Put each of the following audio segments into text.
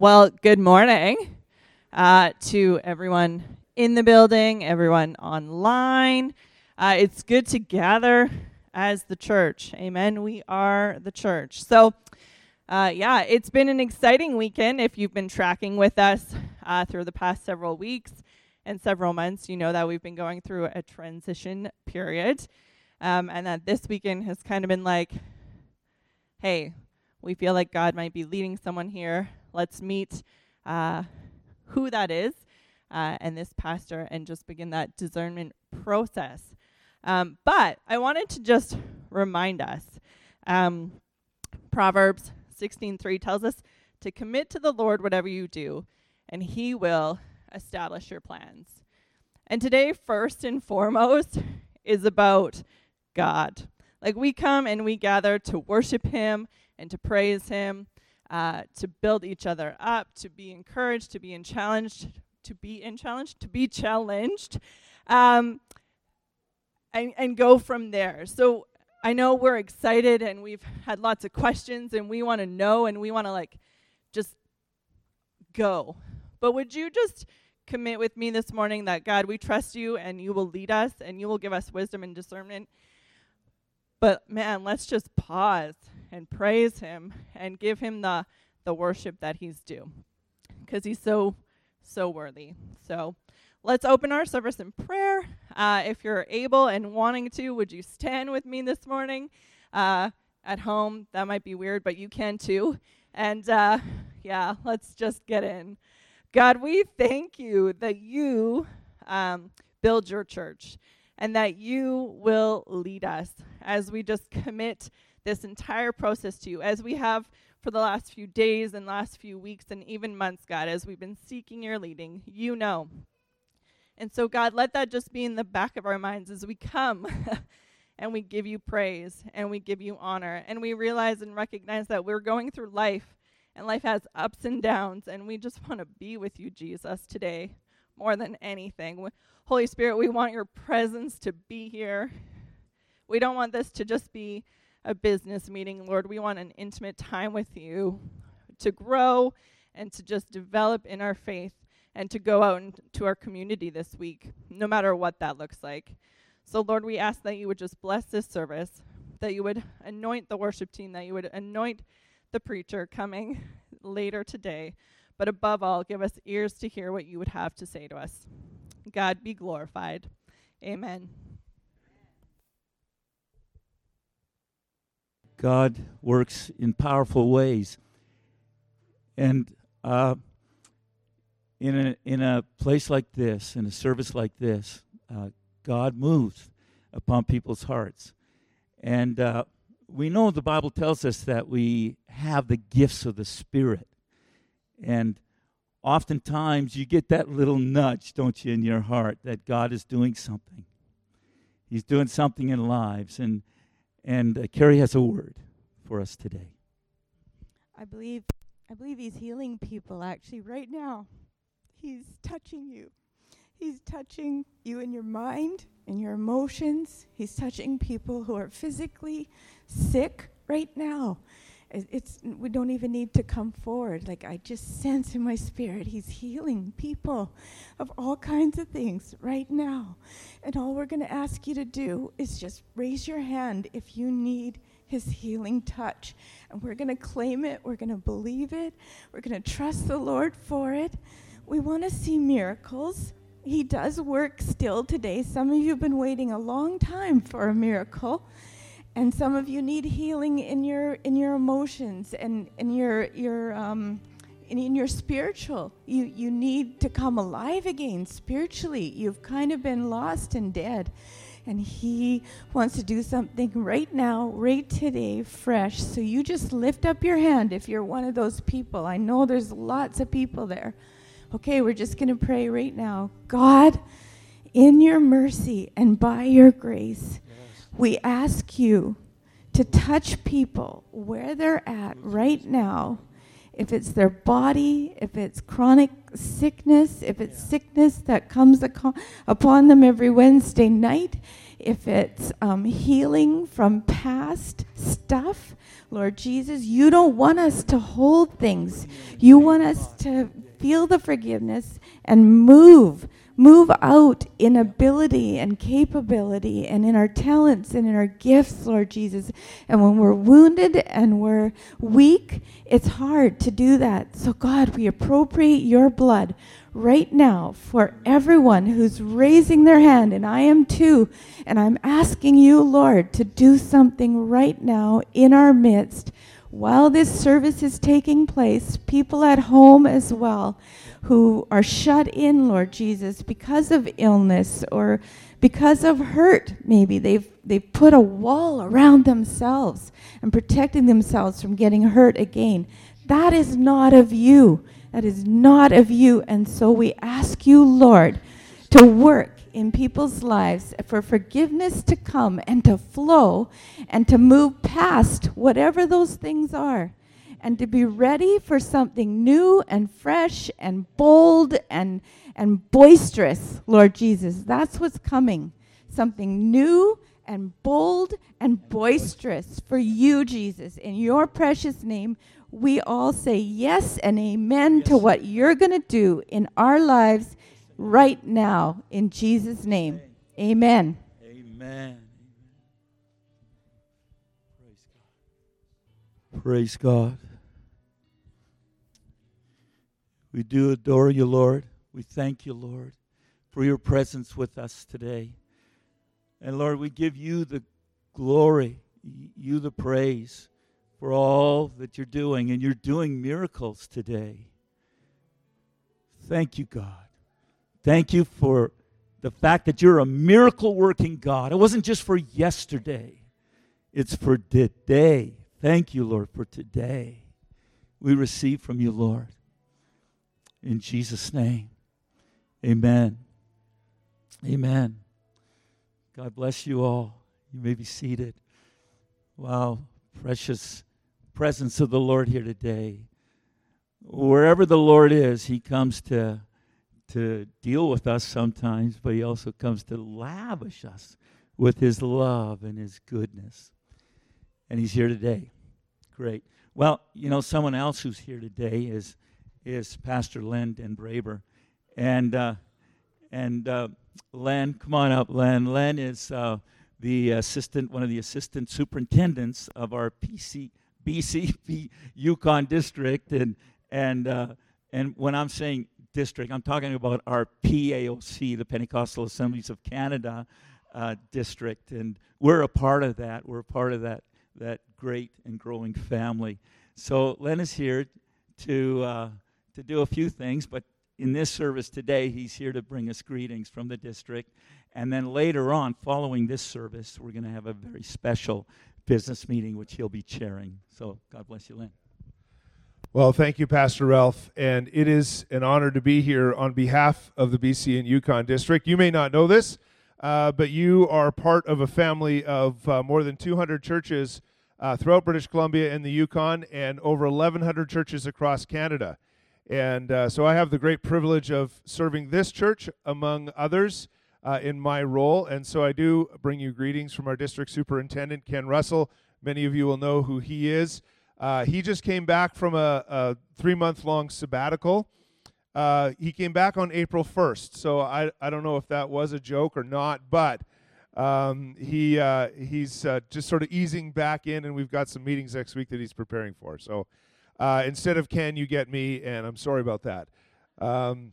Well, good morning uh, to everyone in the building, everyone online. Uh, it's good to gather as the church. Amen. We are the church. So, uh, yeah, it's been an exciting weekend. If you've been tracking with us uh, through the past several weeks and several months, you know that we've been going through a transition period. Um, and that this weekend has kind of been like, hey, we feel like God might be leading someone here let's meet uh, who that is uh, and this pastor and just begin that discernment process. Um, but I wanted to just remind us um, Proverbs 16:3 tells us to commit to the Lord whatever you do, and He will establish your plans. And today, first and foremost, is about God. Like we come and we gather to worship Him and to praise Him uh, to build each other up, to be encouraged, to be in challenged, to be in challenged, to be challenged, um, and, and go from there. So I know we're excited and we've had lots of questions and we want to know and we want to like just go. But would you just commit with me this morning that God, we trust you and you will lead us and you will give us wisdom and discernment. But man, let's just pause and praise him and give him the, the worship that he's due because he's so, so worthy. So let's open our service in prayer. Uh, if you're able and wanting to, would you stand with me this morning? Uh, at home, that might be weird, but you can too. And uh, yeah, let's just get in. God, we thank you that you um, build your church and that you will lead us as we just commit this entire process to you, as we have for the last few days and last few weeks and even months, God, as we've been seeking your leading. You know. And so, God, let that just be in the back of our minds as we come and we give you praise and we give you honor and we realize and recognize that we're going through life and life has ups and downs and we just want to be with you, Jesus, today more than anything. Holy Spirit, we want your presence to be here. We don't want this to just be a business meeting, Lord. We want an intimate time with you to grow and to just develop in our faith and to go out into our community this week, no matter what that looks like. So, Lord, we ask that you would just bless this service, that you would anoint the worship team, that you would anoint the preacher coming later today, but above all, give us ears to hear what you would have to say to us. God be glorified. Amen. God works in powerful ways. And uh, in, a, in a place like this, in a service like this, uh, God moves upon people's hearts. And uh, we know the Bible tells us that we have the gifts of the Spirit. And oftentimes you get that little nudge, don't you, in your heart that God is doing something. He's doing something in lives. And and uh, Carrie has a word for us today. I believe, I believe he's healing people actually right now. He's touching you. He's touching you in your mind, in your emotions. He's touching people who are physically sick right now. It's we don't even need to come forward. Like I just sense in my spirit, He's healing people of all kinds of things right now. And all we're going to ask you to do is just raise your hand if you need His healing touch, and we're going to claim it. We're going to believe it. We're going to trust the Lord for it. We want to see miracles. He does work still today. Some of you have been waiting a long time for a miracle and some of you need healing in your in your emotions and in your your um, in, in your spiritual. You you need to come alive again spiritually. You've kind of been lost and dead. And he wants to do something right now, right today, fresh. So you just lift up your hand if you're one of those people. I know there's lots of people there. Okay, we're just going to pray right now. God, in your mercy and by your grace, we ask you to touch people where they're at right now. If it's their body, if it's chronic sickness, if it's sickness that comes upon them every Wednesday night, if it's um, healing from past stuff, Lord Jesus, you don't want us to hold things. You want us to feel the forgiveness and move move out in ability and capability and in our talents and in our gifts, Lord Jesus. And when we're wounded and we're weak, it's hard to do that. So, God, we appropriate your blood right now for everyone who's raising their hand, and I am too. And I'm asking you, Lord, to do something right now in our midst while this service is taking place, people at home as well who are shut in, Lord Jesus, because of illness or because of hurt, maybe. They've, they've put a wall around themselves and protecting themselves from getting hurt again. That is not of you. That is not of you. And so we ask you, Lord, to work in people's lives for forgiveness to come and to flow and to move past whatever those things are and to be ready for something new and fresh and bold and, and boisterous, Lord Jesus. That's what's coming. Something new and bold and boisterous for you, Jesus. In your precious name, we all say yes and amen yes. to what you're going to do in our lives right now. In Jesus' name, amen. Amen. Praise God. We do adore you, Lord. We thank you, Lord, for your presence with us today. And Lord, we give you the glory, you the praise for all that you're doing. And you're doing miracles today. Thank you, God. Thank you for the fact that you're a miracle working God. It wasn't just for yesterday, it's for today. Thank you, Lord, for today. We receive from you, Lord. In Jesus' name, amen. Amen. God bless you all. You may be seated. Wow, precious presence of the Lord here today. Wherever the Lord is, He comes to, to deal with us sometimes, but He also comes to lavish us with His love and His goodness. And He's here today. Great. Well, you know, someone else who's here today is is Pastor Len Denbraber. And, uh, and uh, Len, come on up, Len. Len is uh, the assistant, one of the assistant superintendents of our PC, BC Yukon district. And, and, uh, and when I'm saying district, I'm talking about our PAOC, the Pentecostal Assemblies of Canada uh, district. And we're a part of that. We're a part of that, that great and growing family. So Len is here to uh, to do a few things, but in this service today, he's here to bring us greetings from the district. And then later on, following this service, we're going to have a very special business meeting, which he'll be chairing. So God bless you, Len. Well, thank you, Pastor Ralph. And it is an honor to be here on behalf of the BC and Yukon District. You may not know this, uh, but you are part of a family of uh, more than 200 churches uh, throughout British Columbia and the Yukon and over 1,100 churches across Canada. And uh, so I have the great privilege of serving this church among others uh, in my role. And so I do bring you greetings from our district superintendent, Ken Russell. Many of you will know who he is. Uh, he just came back from a, a three month long sabbatical. Uh, he came back on April 1st. So I, I don't know if that was a joke or not, but um, he uh, he's uh, just sort of easing back in, and we've got some meetings next week that he's preparing for. So uh, instead of can you get me, and I'm sorry about that. Um,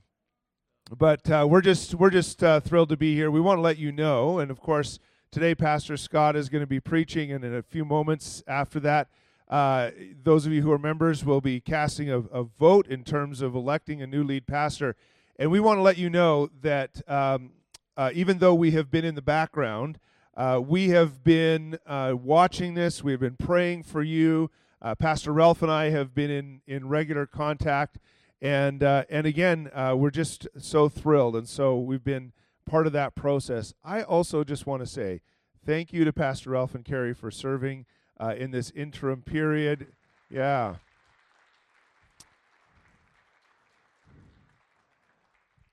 but uh, we're just we're just uh, thrilled to be here. We want to let you know, and of course, today Pastor Scott is going to be preaching, and in a few moments after that, uh, those of you who are members will be casting a, a, vote in terms of electing a new lead pastor. And we want to let you know that um, uh, even though we have been in the background, uh, we have been watching this. We have been praying for you. Uh, Pastor Ralph and I have been in, in regular contact, and uh, and again, uh, we're just so thrilled, and so we've been part of that process. I also just want to say thank you to Pastor Ralph and Carrie for serving uh, in this interim period. Yeah.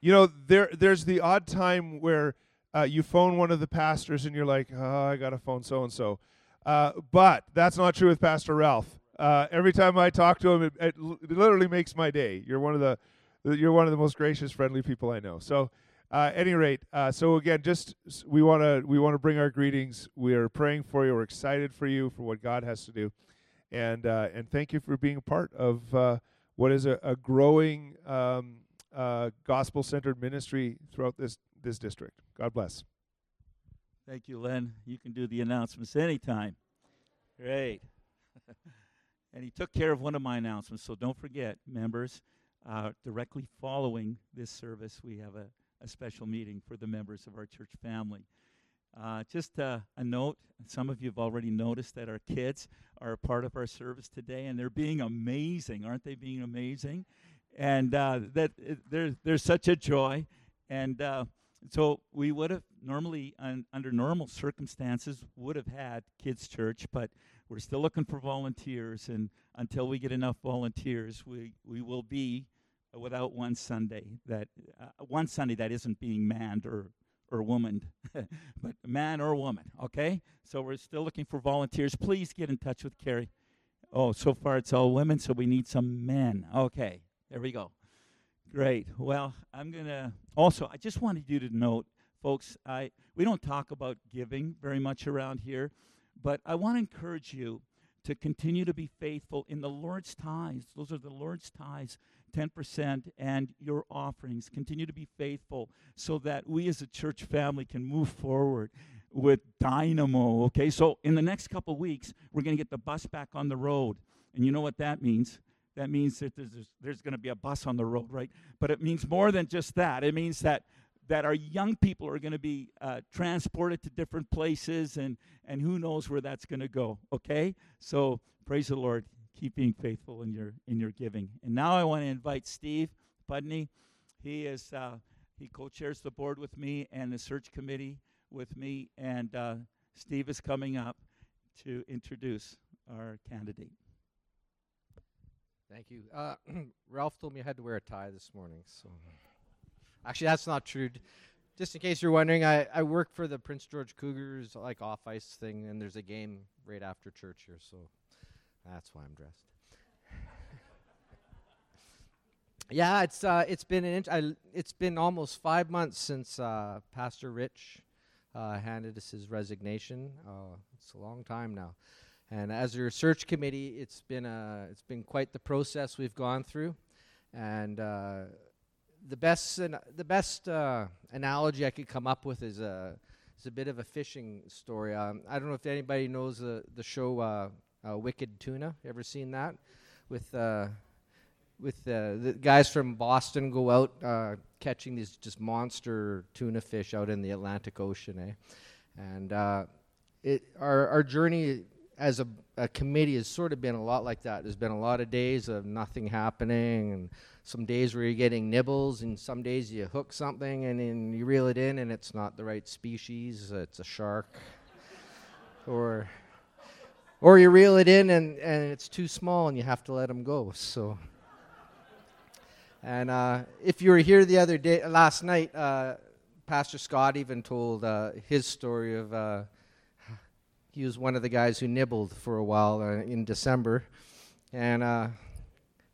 You know, there there's the odd time where uh, you phone one of the pastors and you're like, oh, I got to phone so and so. But that's not true with Pastor Ralph. Uh, every time I talk to him, it, it, literally makes my day. You're one of the you're one of the most gracious, friendly people I know. So, uh, any rate, uh, so again, just we want to we want to bring our greetings. We are praying for you. We're excited for you for what God has to do, and uh, and thank you for being a part of uh, what is a, a growing um, uh, gospel-centered ministry throughout this this district. God bless. Thank you, Len. You can do the announcements anytime. Great. and he took care of one of my announcements, so don't forget, members, uh, directly following this service, we have a, a, special meeting for the members of our church family. Uh, just uh, a note some of you have already noticed that our kids are a part of our service today, and they're being amazing. Aren't they being amazing? And uh, that they're, they're such a joy. And uh, so we would have normally, un, under normal circumstances, would have had kids' church, but we're still looking for volunteers. And until we get enough volunteers, we, we will be without one Sunday that uh, one Sunday that isn't being manned or or womaned, but man or woman. Okay, so we're still looking for volunteers. Please get in touch with Carrie. Oh, so far it's all women, so we need some men. Okay, there we go. Great. Well, I'm going to also, I just wanted you to note, folks, I we don't talk about giving very much around here, but I want to encourage you to continue to be faithful in the Lord's tithes. Those are the Lord's tithes, 10%, and your offerings. Continue to be faithful so that we as a church family can move forward with dynamo. Okay, so in the next couple weeks, we're going to get the bus back on the road. And you know what that means? That means that there's, there's going to be a bus on the road, right? But it means more than just that. It means that that our young people are going to be uh, transported to different places, and and who knows where that's going to go. Okay, so praise the Lord. Keep being faithful in your in your giving. And now I want to invite Steve Pudney. He is uh, he co-chairs the board with me and the search committee with me, and uh, Steve is coming up to introduce our candidate. Thank you. Uh, Ralph told me I had to wear a tie this morning. So, actually, that's not true. Just in case you're wondering, I, I work for the Prince George Cougars, like off ice thing, and there's a game right after church here, so that's why I'm dressed. yeah, it's uh, it's been an int- I, it's been almost five months since uh, Pastor Rich uh, handed us his resignation. Uh, it's a long time now. And as a research committee, it's been a, it's been quite the process we've gone through, and uh, the best the best uh, analogy I could come up with is a is a bit of a fishing story. Um, I don't know if anybody knows the the show uh, uh Wicked Tuna. Ever seen that? With uh, with uh, the guys from Boston go out catching these just monster tuna fish out in the Atlantic Ocean, eh? And it our our journey as a, a, committee has sort of been a lot like that. There's been a lot of days of nothing happening, and some days where you're getting nibbles, and some days you hook something and then you reel it in, and it's not the right species. It's a shark, or or you reel it in and, and it's too small, and you have to let them go. So. And uh, if you were here the other day, last night, uh, Pastor Scott even told uh, his story of uh, he was one of the guys who nibbled for a while uh, in December, and uh,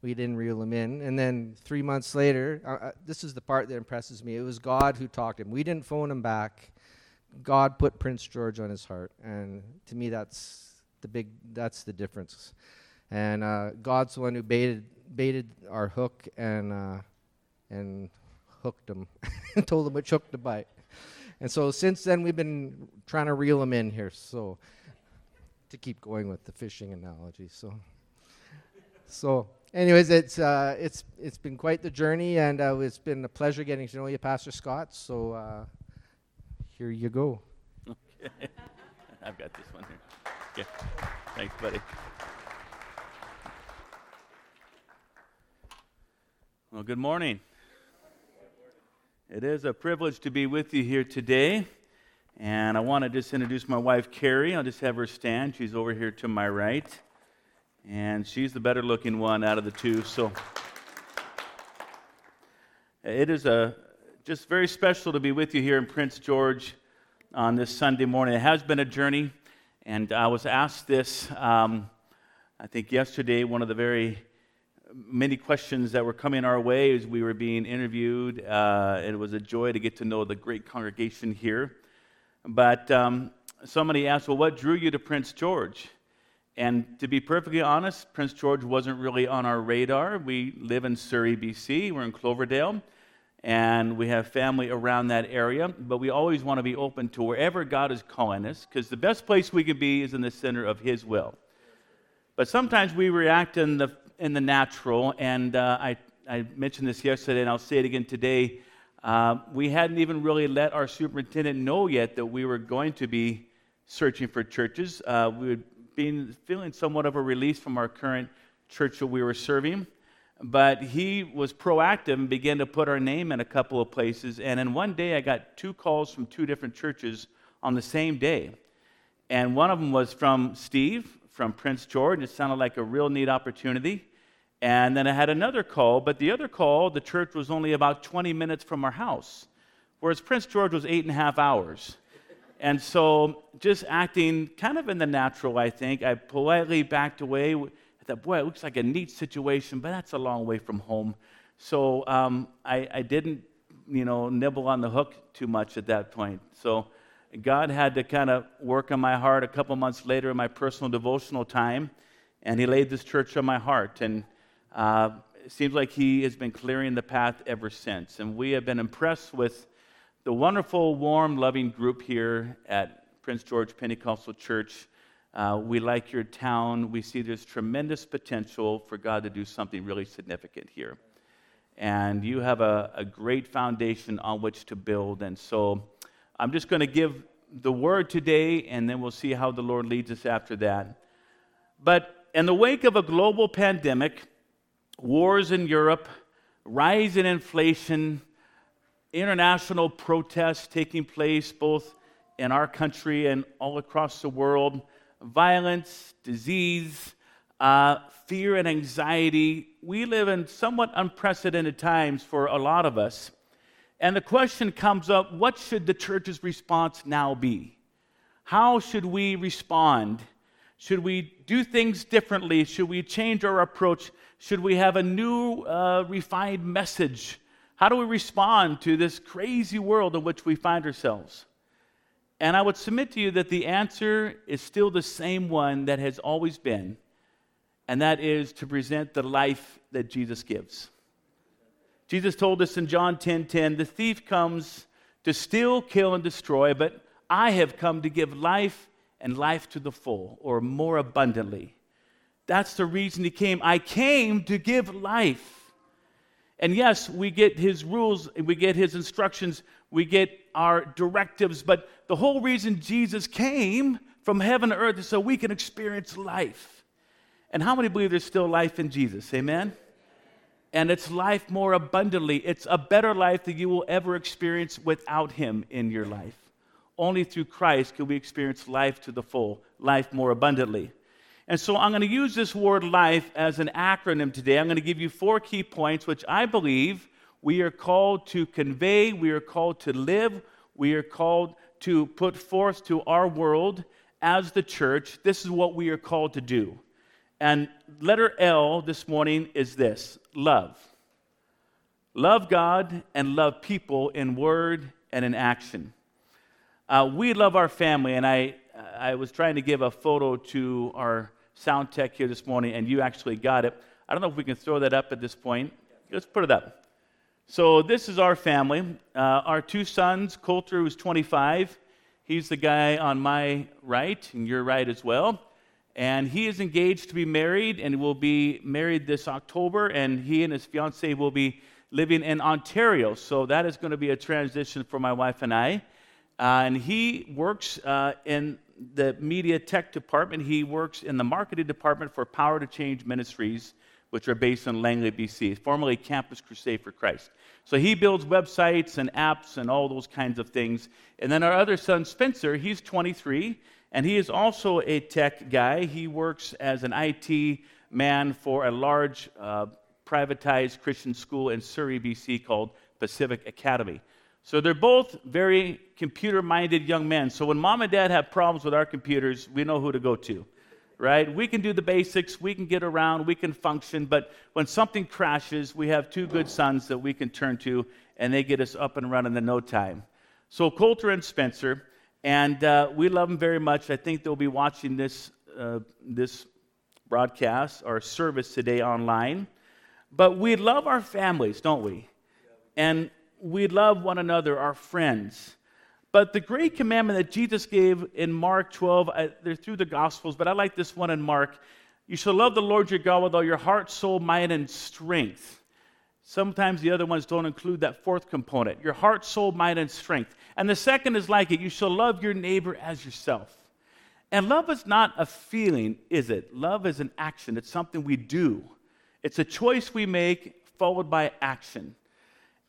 we didn't reel him in. And then three months later, uh, uh, this is the part that impresses me. It was God who talked to him. We didn't phone him back. God put Prince George on his heart, and to me, that's the big. That's the difference. And uh, God's the one who baited baited our hook and uh, and hooked him, and told him which hook to bite. And so since then, we've been trying to reel them in here. So to keep going with the fishing analogy. So, so anyways, it's uh, it's it's been quite the journey, and uh, it's been a pleasure getting to know you, Pastor Scott. So uh, here you go. Okay. I've got this one here. Okay. Thanks, buddy. Well, good morning. It is a privilege to be with you here today. And I want to just introduce my wife, Carrie. I'll just have her stand. She's over here to my right. And she's the better looking one out of the two. So it is a just very special to be with you here in Prince George on this Sunday morning. It has been a journey, and I was asked this, um, I think yesterday, one of the very many questions that were coming our way as we were being interviewed. Uh, it was a joy to get to know the great congregation here. But um, somebody asked, Well, what drew you to Prince George? And to be perfectly honest, Prince George wasn't really on our radar. We live in Surrey, BC. We're in Cloverdale, and we have family around that area. But we always want to be open to wherever God is calling us, because the best place we can be is in the center of His will. But sometimes we react in the in the natural, and uh, I I mentioned this yesterday, and I'll say it again today. Uh, we hadn't even really let our superintendent know yet that we were going to be searching for churches. Uh, we had been feeling somewhat of a release from our current church that we were serving. But he was proactive and began to put our name in a couple of places. And in one day, I got two calls from two different churches on the same day. And one of them was from Steve from Prince George. It sounded like a real neat opportunity. And then I had another call, but the other call, the church was only about 20 minutes from our house, whereas Prince George was eight and a half hours. And so, just acting kind of in the natural, I think, I politely backed away. I thought, boy, it looks like a neat situation, but that's a long way from home. So, um, I, I didn't, you know, nibble on the hook too much at that point. So, God had to kind of work on my heart a couple months later in my personal devotional time, and He laid this church on my heart. And uh, it seems like He has been clearing the path ever since. And we have been impressed with the wonderful, warm, loving group here at Prince George Pentecostal Church. Uh, we like your town. We see there's tremendous potential for God to do something really significant here. And you have a, a great foundation on which to build. And so I'm just going to give the word today, and then we'll see how the Lord leads us after that. But in the wake of a global pandemic, wars in Europe, rise in inflation, international protests taking place both in our country and all across the world, violence, disease, uh, fear, and anxiety. We live in somewhat unprecedented times for a lot of us. And the question comes up what should the church's response now be? How should we respond? Should we do things differently? Should we change our approach? Should we have a new, uh, refined message? How do we respond to this crazy world in which we find ourselves? And I would submit to you that the answer is still the same one that has always been, and that is to present the life that Jesus gives. Jesus told us in John 10:10, 10, 10, "The thief comes to steal, kill and destroy, but I have come to give life and life to the full or more abundantly." That's the reason he came. I came to give life and yes, we get his rules, we get his instructions, we get our directives, but the whole reason Jesus came from heaven to earth is so we can experience life. And how many believe there's still life in Jesus? Amen? And it's life more abundantly. It's a better life than you will ever experience without him in your life. Only through Christ can we experience life to the full, life more abundantly. And so I'm going to use this word life as an acronym today. I'm going to give you four key points, which I believe we are called to convey, we are called to live, we are called to put forth to our world as the church. This is what we are called to do. And letter L this morning is this love. Love God and love people in word and in action. Uh, we love our family, and I, I was trying to give a photo to our sound tech here this morning, and you actually got it. I don't know if we can throw that up at this point. Let's put it up. So, this is our family. Uh, our two sons, Coulter, who's 25, he's the guy on my right, and your right as well. And he is engaged to be married and will be married this October, and he and his fiancee will be living in Ontario. So, that is going to be a transition for my wife and I. Uh, and he works uh, in the media tech department. He works in the marketing department for Power to Change Ministries, which are based in Langley, BC, formerly Campus Crusade for Christ. So he builds websites and apps and all those kinds of things. And then our other son, Spencer, he's 23, and he is also a tech guy. He works as an IT man for a large uh, privatized Christian school in Surrey, BC called Pacific Academy. So they're both very computer minded young men. So when mom and dad have problems with our computers, we know who to go to, right? We can do the basics, we can get around, we can function, but when something crashes, we have two good sons that we can turn to, and they get us up and running in no time. So Coulter and Spencer, and uh, we love them very much. I think they'll be watching this, uh, this broadcast or service today online. But we love our families, don't we? And we love one another, our friends. But the great commandment that Jesus gave in Mark 12, uh, they're through the Gospels, but I like this one in Mark. You shall love the Lord your God with all your heart, soul, mind, and strength. Sometimes the other ones don't include that fourth component your heart, soul, mind, and strength. And the second is like it you shall love your neighbor as yourself. And love is not a feeling, is it? Love is an action, it's something we do. It's a choice we make followed by action.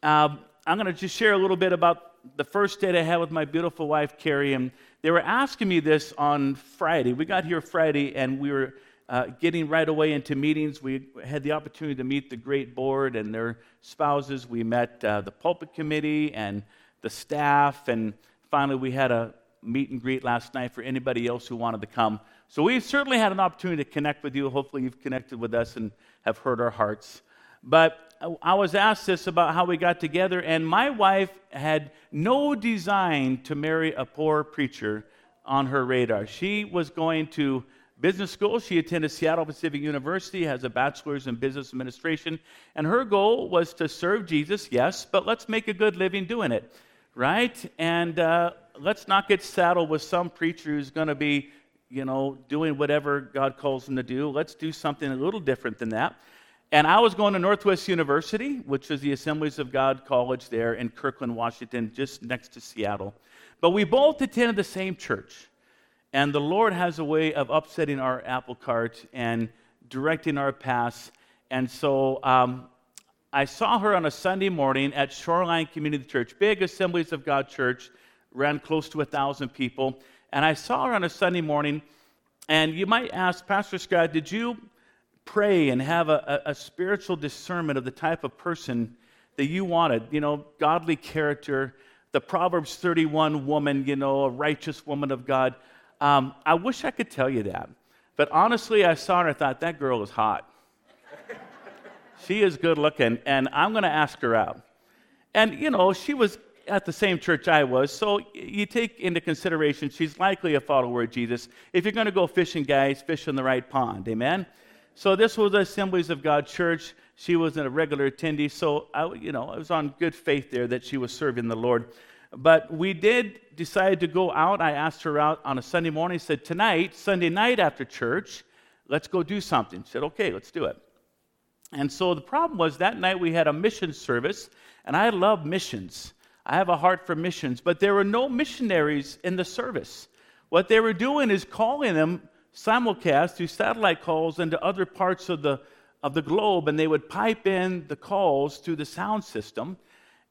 Um, I'm going to just share a little bit about the first date I had with my beautiful wife, Carrie. And they were asking me this on Friday. We got here Friday and we were uh, getting right away into meetings. We had the opportunity to meet the great board and their spouses. We met uh, the pulpit committee and the staff. And finally, we had a meet and greet last night for anybody else who wanted to come. So we've certainly had an opportunity to connect with you. Hopefully, you've connected with us and have heard our hearts. But I was asked this about how we got together, and my wife had no design to marry a poor preacher on her radar. She was going to business school. She attended Seattle Pacific University, has a bachelor's in business administration, and her goal was to serve Jesus, yes, but let's make a good living doing it, right? And uh, let's not get saddled with some preacher who's going to be, you know, doing whatever God calls him to do. Let's do something a little different than that. And I was going to Northwest University, which is the Assemblies of God College there in Kirkland, Washington, just next to Seattle. But we both attended the same church. And the Lord has a way of upsetting our apple cart and directing our paths. And so um, I saw her on a Sunday morning at Shoreline Community Church, big Assemblies of God church, ran close to a thousand people. And I saw her on a Sunday morning. And you might ask, Pastor Scott, did you pray and have a, a, a spiritual discernment of the type of person that you wanted. You know, godly character, the Proverbs 31 woman, you know, a righteous woman of God. Um, I wish I could tell you that. But honestly, I saw her and I thought, that girl is hot. she is good looking, and I'm going to ask her out. And, you know, she was at the same church I was, so you take into consideration she's likely a follower of Jesus. If you're going to go fishing, guys, fish in the right pond. Amen? So this was the Assemblies of God Church. She was a regular attendee, so I, you know, I was on good faith there that she was serving the Lord. But we did decide to go out. I asked her out on a Sunday morning. said, tonight, Sunday night after church, let's go do something. She said, okay, let's do it. And so the problem was that night we had a mission service, and I love missions. I have a heart for missions, but there were no missionaries in the service. What they were doing is calling them simulcast through satellite calls into other parts of the, of the globe, and they would pipe in the calls through the sound system.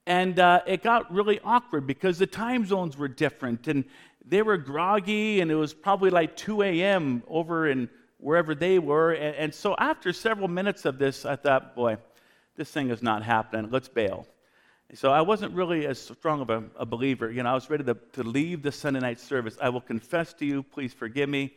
And uh, it got really awkward because the time zones were different, and they were groggy, and it was probably like 2 a.m. over in wherever they were. And, and so after several minutes of this, I thought, boy, this thing is not happening. Let's bail. So I wasn't really as strong of a, a, believer. You know, I was ready to, to leave the Sunday night service. I will confess to you, please forgive me.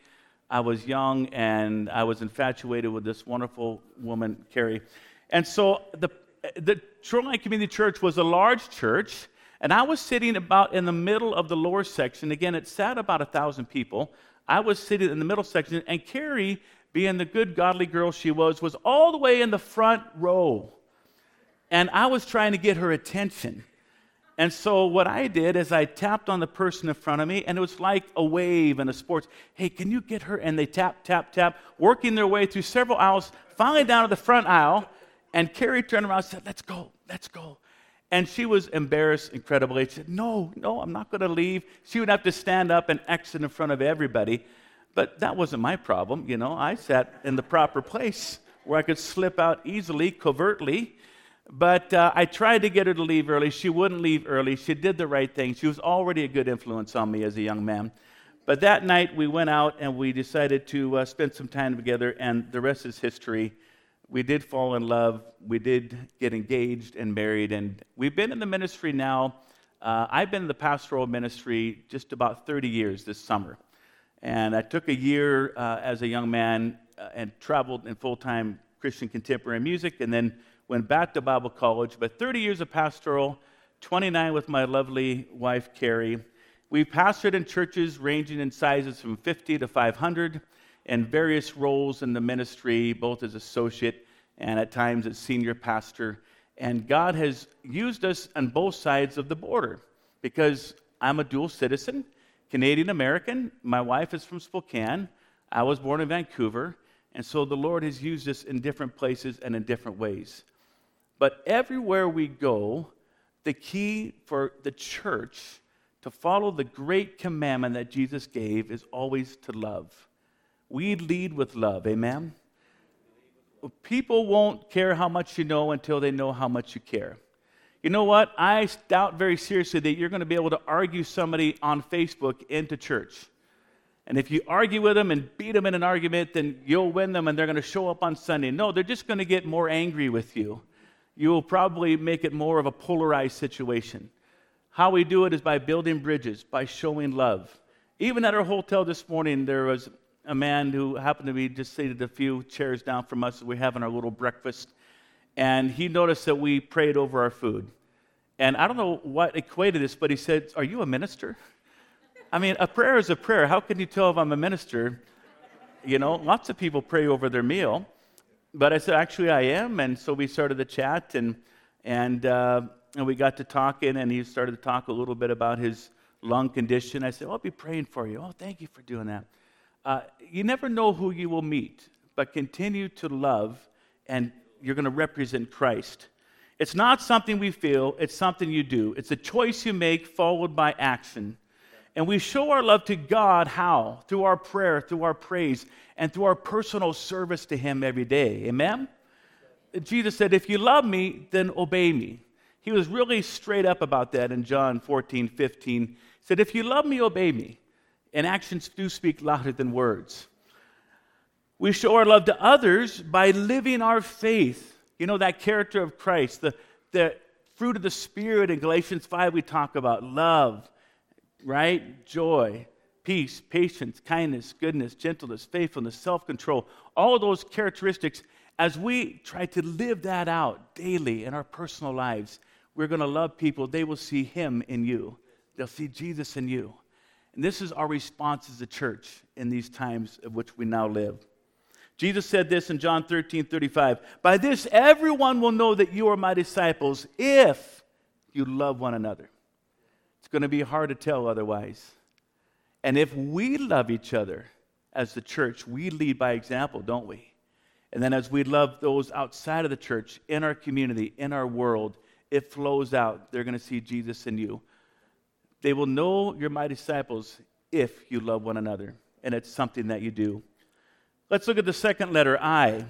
I was young and I was infatuated with this wonderful woman, Carrie. And so the, the Shoreline Community Church was a large church, and I was sitting about in the middle of the lower section. Again, it sat about a thousand people. I was sitting in the middle section, and Carrie, being the good, godly girl she was, was all the way in the front row. And I was trying to get her attention. And so what I did is I tapped on the person in front of me, and it was like a wave in a sports. Hey, can you get her? And they tap, tap, tap, working their way through several aisles, finally down to the front aisle. And Carrie turned around and said, Let's go, let's go. And she was embarrassed incredibly. She said, No, no, I'm not going to leave. She would have to stand up and exit in front of everybody. But that wasn't my problem. You know, I sat in the proper place where I could slip out easily, covertly but uh, I tried to get her to leave early. She wouldn't leave early. She did the right thing. She was already a good influence on me as a young man. But that night we went out and we decided to uh, spend some time together, and the rest is history. We did fall in love. We did get engaged and married, and we've been in the ministry now Uh, I've been in the pastoral ministry just about 30 years this summer. And I took a year uh, as a young man uh, and traveled in full time Christian contemporary music, and then went back to Bible college. But 30 years of pastoral, 29 with my lovely wife, Carrie. We pastored in churches ranging in sizes from 50 to 500 and various roles in the ministry, both as associate and at times as senior pastor. And God has used us on both sides of the border because I'm a dual citizen, Canadian American. My wife is from Spokane. I was born in Vancouver. And so the Lord has used us in different places and in different ways. But everywhere we go, the key for the church to follow the great commandment that Jesus gave is always to love. We lead with love, amen? People won't care how much you know until they know how much you care. You know what? I doubt very seriously that you're going to be able to argue somebody on Facebook into church. And if you argue with them and beat them in an argument, then you'll win them and they're going to show up on Sunday. No, they're just going to get more angry with you. You will probably make it more of a polarized situation. How we do it is by building bridges, by showing love. Even at our hotel this morning, there was a man who happened to be just seated a few chairs down from us. We having our little breakfast. And he noticed that we prayed over our food. And I don't know what equated this, but he said, Are you a minister? I mean, a prayer is a prayer. How can you tell if I'm a minister? You know, lots of people pray over their meal. But I said, actually, I am. And so we started the chat, and, and, uh, and we got to talking, and he started to talk a little bit about his lung condition. I said, I'll be praying for you. Oh, thank you for doing that. Uh, you never know who you will meet, but continue to love, and you're going to represent Christ. It's not something we feel, it's something you do. It's a choice you make followed by action. And we show our love to God how? Through our prayer, through our praise, and through our personal service to Him every day. Amen? Jesus said, If you love me, then obey me. He was really straight up about that in John 14, 15. He said, If you love me, obey me. And actions do speak louder than words. We show our love to others by living our faith. You know, that character of Christ, the, the fruit of the Spirit in Galatians 5, we talk about love, right? Joy, peace, patience, kindness, goodness, gentleness, faithfulness, self control, all those characteristics, as we try to live that out daily in our personal lives, we're going to love people. They will see Him in you, they'll see Jesus in you. And this is our response as a church in these times of which we now live. Jesus said this in John 13 35 By this, everyone will know that you are my disciples if you love one another going to be hard to tell otherwise. And if we love each other as the church, we lead by example, don't we? And then as we love those outside of the church, in our community, in our world, it flows out. They're going to see Jesus in you. They will know you're my disciples if you love one another. And it's something that you do. Let's look at the second letter, I.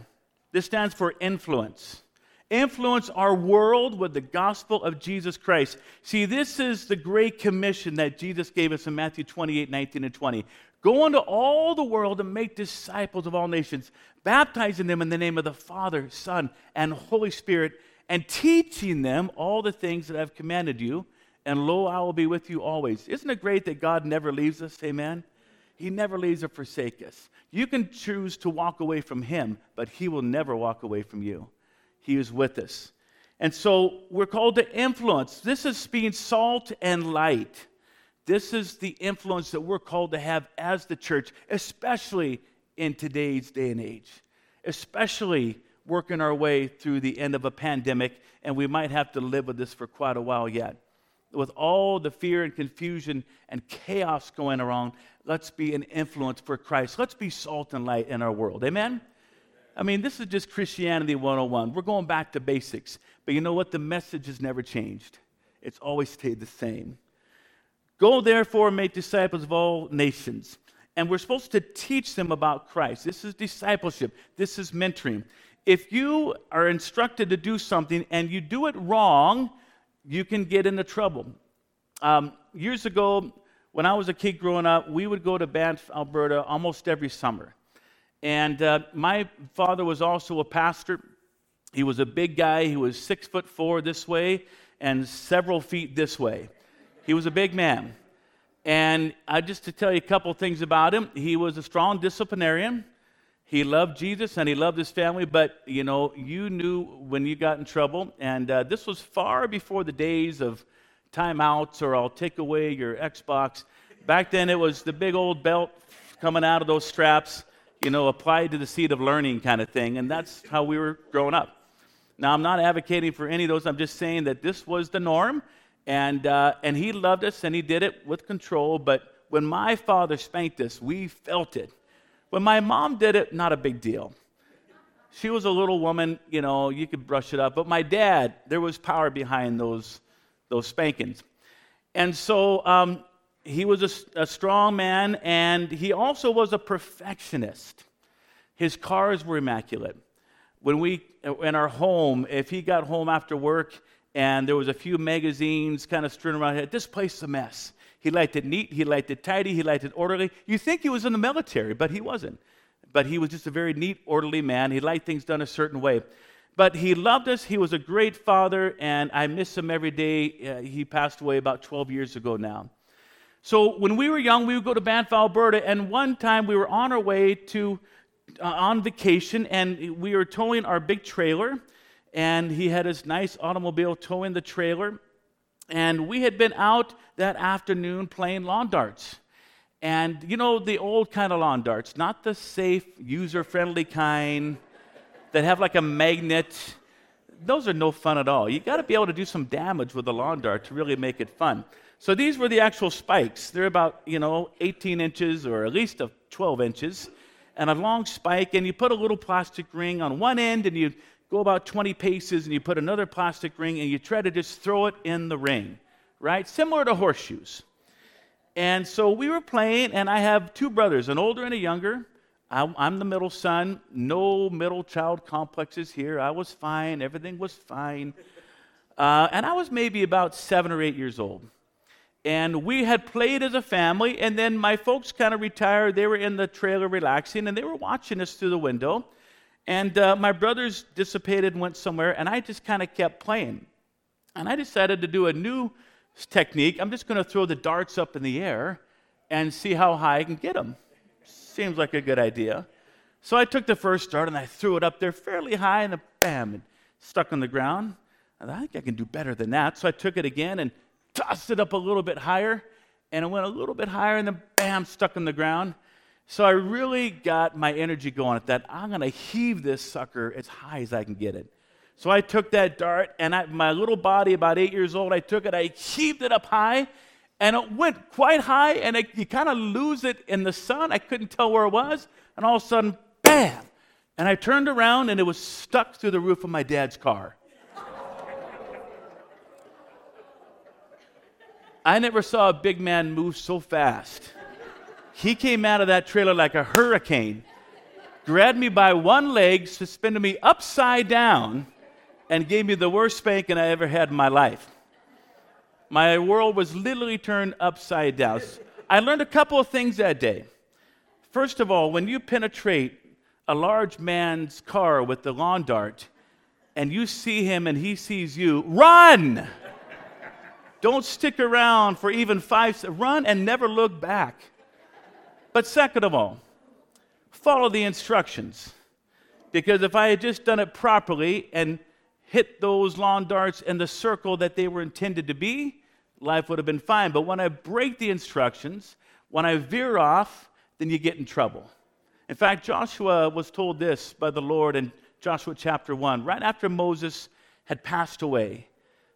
This stands for influence influence our world with the gospel of Jesus Christ. See, this is the great commission that Jesus gave us in Matthew 28 19 and 20. Go into all the world and make disciples of all nations, baptizing them in the name of the Father, Son, and Holy Spirit, and teaching them all the things that I've commanded you. And lo, I will be with you always. Isn't it great that God never leaves us? Amen. He never leaves or forsakes us. You can choose to walk away from Him, but He will never walk away from you. He is with us. And so we're called to influence. This is being salt and light. This is the influence that we're called to have as the church, especially in today's day and age, especially working our way through the end of a pandemic, and we might have to live with this for quite a while yet. With all the fear and confusion and chaos going around, let's be an influence for Christ. Let's be salt and light in our world. Amen? I mean, this is just Christianity 101. We're going back to basics. But you know what? The message has never changed, it's always stayed the same. Go therefore and make disciples of all nations. And we're supposed to teach them about Christ. This is discipleship, this is mentoring. If you are instructed to do something and you do it wrong, you can get into trouble. Um, years ago, when I was a kid growing up, we would go to Banff, Alberta almost every summer. And uh, my father was also a pastor. He was a big guy. He was six foot four this way and several feet this way. He was a big man. And I just to tell you a couple things about him, he was a strong disciplinarian. He loved Jesus and he loved his family, but you know, you knew when you got in trouble. And uh, this was far before the days of timeouts or I'll take away your Xbox. Back then, it was the big old belt coming out of those straps, you know, applied to the seat of learning kind of thing. And that's how we were growing up. Now, I'm not advocating for any of those. I'm just saying that this was the norm. And, uh, and he loved us and he did it with control. But when my father spanked us, we felt it. When my mom did it, not a big deal. She was a little woman, you know, you could brush it up. But my dad, there was power behind those, those spankings. And so um, he was a, a strong man, and he also was a perfectionist. His cars were immaculate. When we, in our home, if he got home after work and there was a few magazines kind of strewn around here, this place is a mess. He liked it neat, he liked it tidy, he liked it orderly. You think he was in the military, but he wasn't. But he was just a very neat, orderly man. He liked things done a certain way. But he loved us. He was a great father, and I miss him every day. Uh, he passed away about 12 years ago now. So when we were young, we would go to Banff, Alberta, and one time we were on our way to uh, on vacation, and we were towing our big trailer, and he had his nice automobile towing the trailer, and we had been out that afternoon playing lawn darts. And you know, the old kind of lawn darts, not the safe, user friendly kind that have like a magnet. Those are no fun at all. You got to be able to do some damage with a lawn dart to really make it fun. So these were the actual spikes. They're about, you know, 18 inches or at least 12 inches and a long spike. And you put a little plastic ring on one end and you go about 20 paces and you put another plastic ring and you try to just throw it in the ring, right? Similar to horseshoes. And so we were playing, and I have two brothers, an older and a younger. I'm the middle son. No middle child complexes here. I was fine. Everything was fine. Uh, and I was maybe about seven or eight years old. And we had played as a family, and then my folks kind of retired. They were in the trailer relaxing, and they were watching us through the window. And uh, my brothers dissipated and went somewhere, and I just kind of kept playing. And I decided to do a new technique. I'm just going to throw the darts up in the air and see how high I can get them. Seems like a good idea. So I took the first dart and I threw it up there fairly high, and bam, it stuck on the ground. I think I can do better than that. So I took it again and tossed it up a little bit higher, and it went a little bit higher, and then bam, stuck in the ground. So I really got my energy going at that. I'm going to heave this sucker as high as I can get it. So I took that dart, and I, my little body, about eight years old, I took it, I heaved it up high, and it went quite high, and it, you kind of lose it in the sun. I couldn't tell where it was, and all of a sudden, bam! And I turned around, and it was stuck through the roof of my dad's car. I never saw a big man move so fast. He came out of that trailer like a hurricane, grabbed me by one leg, suspended me upside down, and gave me the worst spanking I ever had in my life. My world was literally turned upside down. I learned a couple of things that day. First of all, when you penetrate a large man's car with the lawn dart and you see him and he sees you, run! Don't stick around for even five Run and never look back. But second of all, follow the instructions. Because if I had just done it properly and hit those lawn darts in the circle that they were intended to be, life would have been fine. But when I break the instructions, when I veer off, then you get in trouble. In fact, Joshua was told this by the Lord in Joshua chapter 1, right after Moses had passed away.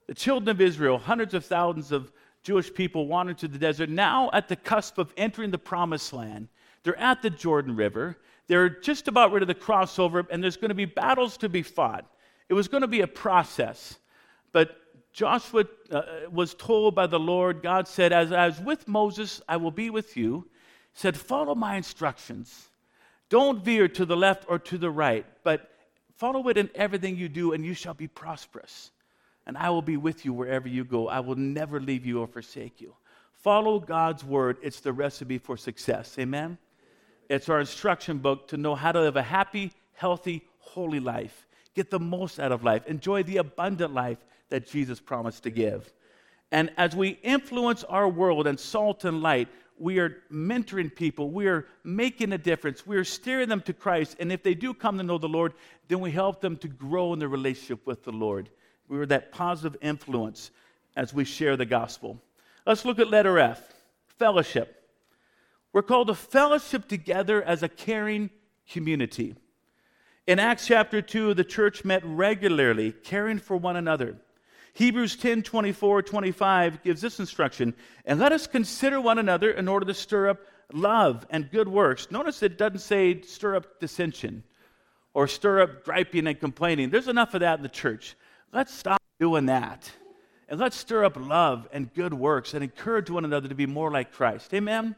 The children of Israel, hundreds of thousands of Jewish people wandered to the desert, now at the cusp of entering the promised land. They're at the Jordan River. They're just about ready to cross over, and there's going to be battles to be fought. It was going to be a process. But Joshua uh, was told by the Lord, God said, As I was with Moses, I will be with you. He said, Follow my instructions. Don't veer to the left or to the right, but follow it in everything you do, and you shall be prosperous and I will be with you wherever you go. I will never leave you or forsake you. Follow God's word, it's the recipe for success. Amen? It's our instruction book to know how to live a happy, healthy, holy life. Get the most out of life. Enjoy the abundant life that Jesus promised to give. And as we influence our world and salt and light, we are mentoring people. We are making a difference. We are steering them to Christ. And if they do come to know the Lord, then we help them to grow in their relationship with the Lord. We are that positive influence as we share the gospel. Let's look at letter F fellowship. We're called to fellowship together as a caring community. In Acts chapter 2, the church met regularly, caring for one another. Hebrews 10 24, 25 gives this instruction and let us consider one another in order to stir up love and good works. Notice it doesn't say stir up dissension or stir up griping and complaining. There's enough of that in the church. Let's stop doing that. And let's stir up love and good works and encourage one another to be more like Christ. Amen?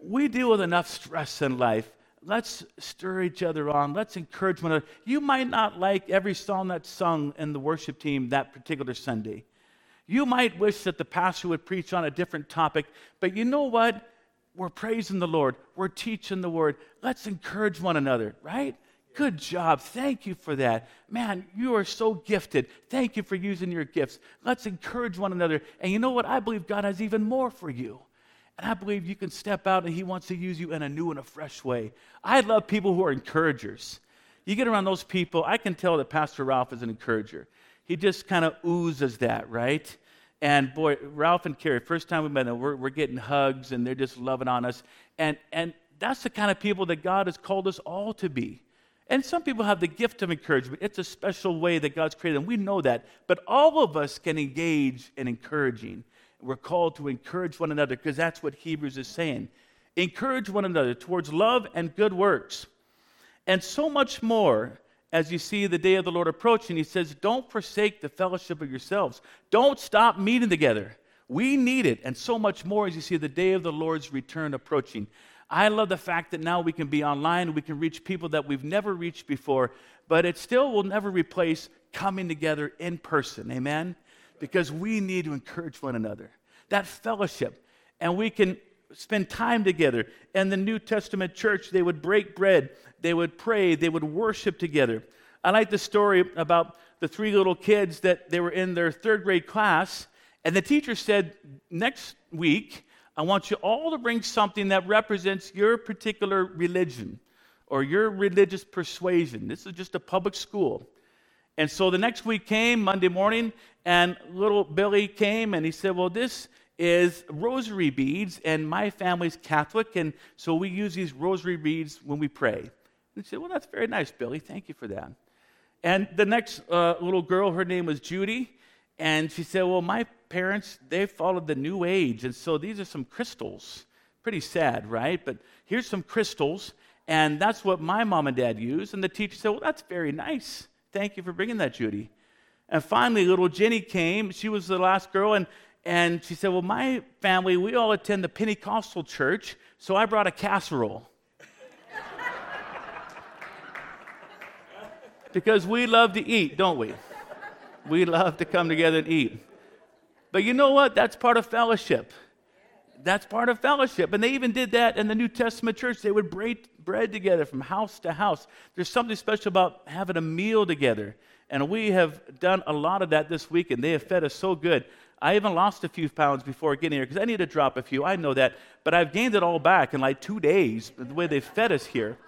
We deal with enough stress in life. Let's stir each other on. Let's encourage one another. You might not like every song that's sung in the worship team that particular Sunday. You might wish that the pastor would preach on a different topic, but you know what? We're praising the Lord. We're teaching the word. Let's encourage one another, right? Good job. Thank you for that. Man, you are so gifted. Thank you for using your gifts. Let's encourage one another. And you know what? I believe God has even more for you. And I believe you can step out and He wants to use you in a new and a fresh way. I love people who are encouragers. You get around those people, I can tell that Pastor Ralph is an encourager. He just kind of oozes that, right? And boy, Ralph and Carrie, first time we met them, we're, we're getting hugs and they're just loving on us. And, and that's the kind of people that God has called us all to be. And some people have the gift of encouragement. It's a special way that God's created them. We know that. But all of us can engage in encouraging. We're called to encourage one another because that's what Hebrews is saying. Encourage one another towards love and good works. And so much more as you see the day of the Lord approaching. He says, Don't forsake the fellowship of yourselves. Don't stop meeting together. We need it, and so much more as you see the day of the Lord's return approaching. I love the fact that now we can be online, we can reach people that we've never reached before, but it still will never replace coming together in person. Amen? because we need to encourage one another. That fellowship. And we can spend time together. In the New Testament church, they would break bread, they would pray, they would worship together. I like the story about the three little kids that they were in their third grade class, and the teacher said, Next week, I want you all to bring something that represents your particular religion or your religious persuasion. This is just a public school. And so the next week came, Monday morning, and little Billy came and he said, Well, this is rosary beads, and my family's Catholic, and so we use these rosary beads when we pray. And he said, Well, that's very nice, Billy. Thank you for that. And the next uh, little girl, her name was Judy, and she said, Well, my parents, they followed the New Age, and so these are some crystals. Pretty sad, right? But here's some crystals, and that's what my mom and dad used. And the teacher said, Well, that's very nice. Thank you for bringing that, Judy. And finally, little Jenny came. She was the last girl, and, and she said, Well, my family, we all attend the Pentecostal church, so I brought a casserole. because we love to eat, don't we? We love to come together and eat. But you know what? That's part of fellowship. That's part of fellowship. And they even did that in the New Testament church. They would break bread together from house to house. There's something special about having a meal together. And we have done a lot of that this week, and they have fed us so good. I even lost a few pounds before getting here because I need to drop a few. I know that. But I've gained it all back in like two days, the way they fed us here.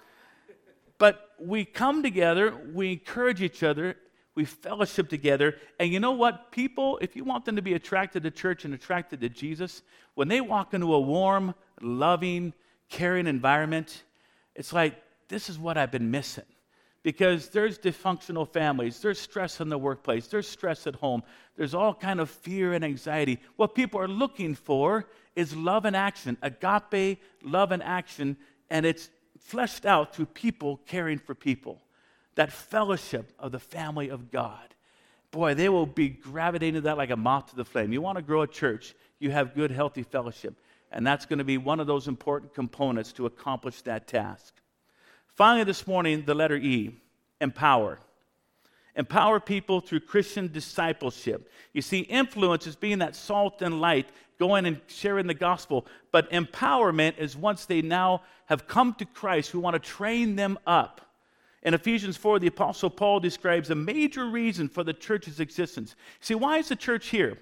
But we come together, we encourage each other, we fellowship together. And you know what? People, if you want them to be attracted to church and attracted to Jesus, when they walk into a warm, loving, caring environment, it's like, this is what I've been missing. Because there's dysfunctional families, there's stress in the workplace, there's stress at home, there's all kind of fear and anxiety. What people are looking for is love and action, agape love and action, and it's fleshed out through people caring for people that fellowship of the family of God. Boy, they will be gravitating to that like a moth to the flame. You want to grow a church, you have good, healthy fellowship. And that's going to be one of those important components to accomplish that task. Finally, this morning, the letter E empower. Empower people through Christian discipleship. You see, influence is being that salt and light, going and sharing the gospel. But empowerment is once they now have come to Christ, we want to train them up in Ephesians 4, the Apostle Paul describes a major reason for the church's existence. See, why is the church here?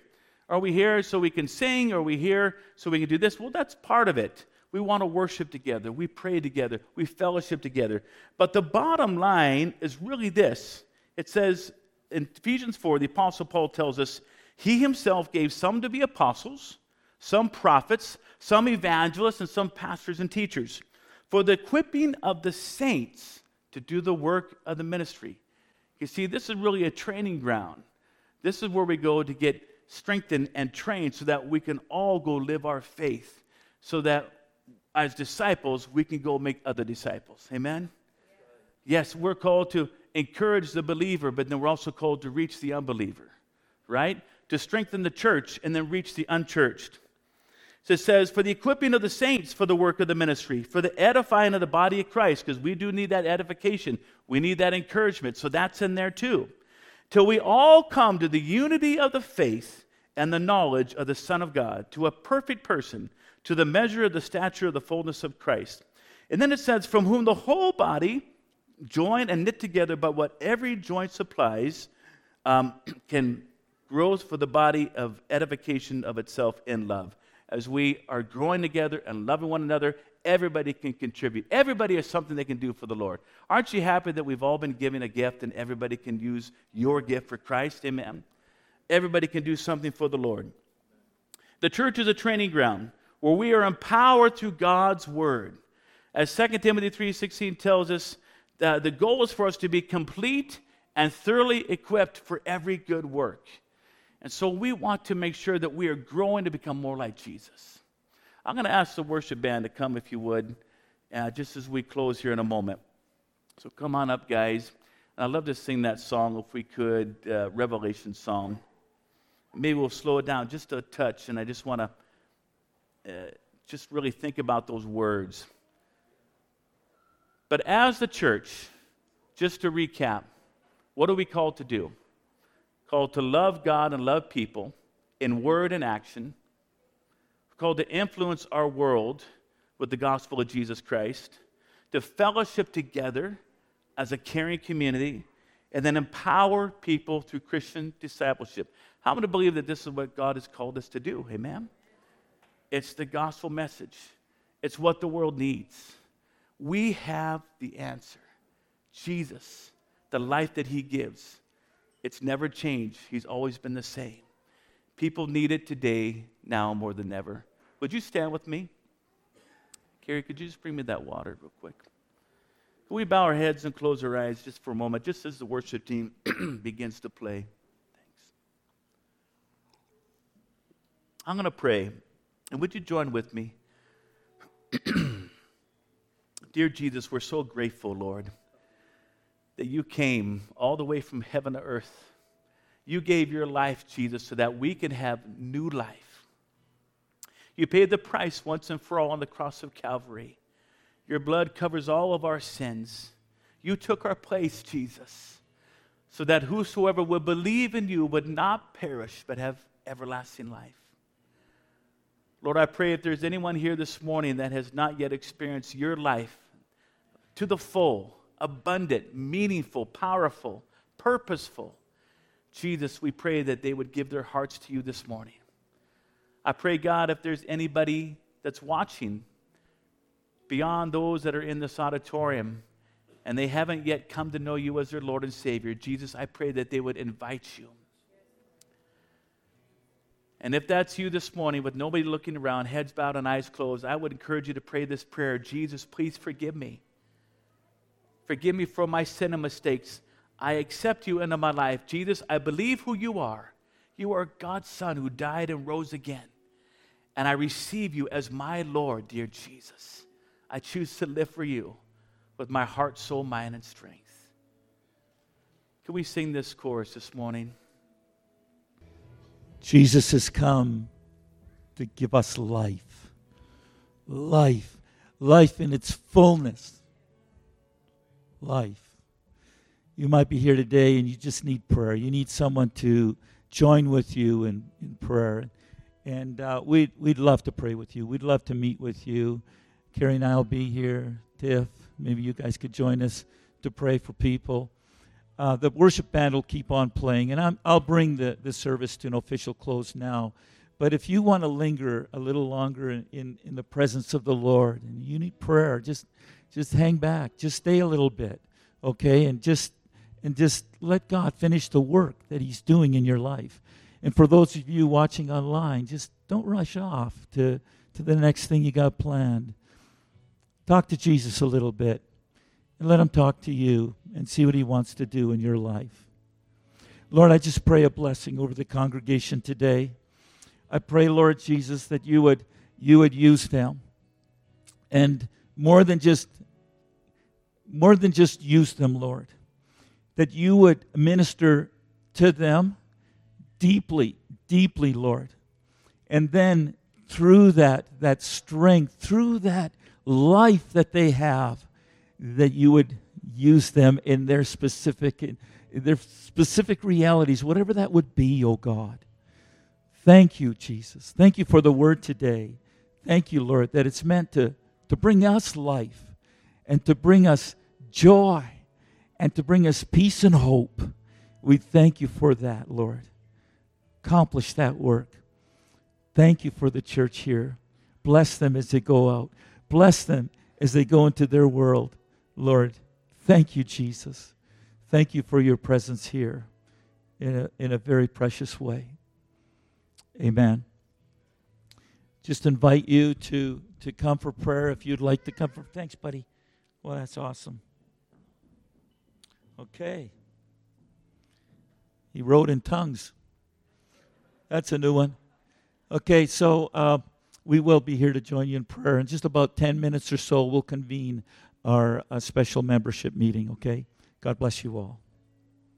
Are we here so we can sing? Are we here so we can do this? Well, that's part of it. We want to worship together. We pray together. We fellowship together. But the bottom line is really this it says in Ephesians 4, the Apostle Paul tells us, He himself gave some to be apostles, some prophets, some evangelists, and some pastors and teachers for the equipping of the saints to do the work of the ministry. You see, this is really a training ground. This is where we go to get strengthened and trained so that we can all go live our faith, so that as disciples, we can go make other disciples. Amen? Yes, we're called to encourage the believer, but then we're also called to reach the unbeliever, right? To strengthen the church and then reach the unchurched. So it says, for the equipping of the saints for the work of the ministry, for the edifying of the body of Christ, because we do need that edification. We need that encouragement. So that's in there too. Till we all come to the unity of the faith and the knowledge of the Son of God, to a perfect person, to the measure of the stature of the fullness of Christ. And then it says, from whom the whole body, joined and knit together by what every joint supplies, um, can grow for the body of edification of itself in love as we are growing together and loving one another, everybody can contribute. Everybody has something they can do for the Lord. Aren't you happy that we've all been given a gift and everybody can use your gift for Christ? Amen. Everybody can do something for the Lord. The church is a training ground where we are empowered through God's word. As 2 Timothy 3:16 tells us, uh, the goal is for us to be complete and thoroughly equipped for every good work. And so we want to make sure that we are growing to become more like Jesus. I'm going to ask the worship band to come, if you would, uh, just as we close here in a moment. So come on up, guys. And I'd love to sing that song if we could, uh, Revelation song. Maybe we'll slow it down just a touch, and I just want to uh, just really think about those words. But as the church, just to recap, what are we called to do? Called to love God and love people in word and action. Called to influence our world with the gospel of Jesus Christ, to fellowship together as a caring community, and then empower people through Christian discipleship. How many believe that this is what God has called us to do? Amen? It's the gospel message, it's what the world needs. We have the answer Jesus, the life that He gives. It's never changed. He's always been the same. People need it today, now more than ever. Would you stand with me? Carrie, could you just bring me that water real quick? Can we bow our heads and close our eyes just for a moment, just as the worship team begins to play? Thanks. I'm going to pray. And would you join with me? Dear Jesus, we're so grateful, Lord that you came all the way from heaven to earth. You gave your life, Jesus, so that we could have new life. You paid the price once and for all on the cross of Calvary. Your blood covers all of our sins. You took our place, Jesus, so that whosoever would believe in you would not perish but have everlasting life. Lord, I pray if there's anyone here this morning that has not yet experienced your life to the full, abundant, meaningful, powerful, purposeful. Jesus, we pray that they would give their hearts to you this morning. I pray, God, if there's anybody that's watching beyond those that are in this auditorium and they haven't yet come to know you as their Lord and Savior, Jesus, I pray that they would invite you. And if that's you this morning with nobody looking around, heads bowed and eyes closed, I would encourage you to pray this prayer Jesus, please forgive me. Forgive me for my sin and mistakes. I accept you into my life. Jesus, I believe who you are. You are God's Son who died and rose again. And I receive you as my Lord, dear Jesus. I choose to live for you with my heart, soul, mind, and strength. Can we sing this chorus this morning? Jesus has come to give us life. Life. Life in its fullness life. You might be here today and you just need prayer. You need someone to join with you in, in prayer. And uh, we'd, we'd love to pray with you. We'd love to meet with you. Carrie and I will be here. Tiff, maybe you guys could join us to pray for people. uh, the worship band will keep on playing, and I'm, I'll bring the, the service to an official close now. But if you want to linger a little longer in, in, in the presence of the Lord and you need prayer, just just hang back. Just stay a little bit, okay? And just and just let God finish the work that He's doing in your life. And for those of you watching online, just don't rush off to, to the next thing you got planned. Talk to Jesus a little bit and let Him talk to you and see what He wants to do in your life. Lord, I just pray a blessing over the congregation today. I pray, Lord Jesus, that you would you would use them. And more than just more than just use them, Lord. That you would minister to them deeply, deeply, Lord. And then through that that strength, through that life that they have, that you would use them in their specific in their specific realities, whatever that would be, oh God. Thank you, Jesus. Thank you for the word today. Thank you, Lord, that it's meant to, to bring us life and to bring us joy and to bring us peace and hope. We thank you for that, Lord. Accomplish that work. Thank you for the church here. Bless them as they go out. Bless them as they go into their world. Lord, thank you, Jesus. Thank you for your presence here in a, in a very precious way. Amen. Just invite you to, to come for prayer if you'd like to come for. Thanks, buddy. Well, that's awesome. Okay. He wrote in tongues. That's a new one. Okay, so uh, we will be here to join you in prayer. In just about 10 minutes or so, we'll convene our uh, special membership meeting, okay? God bless you all.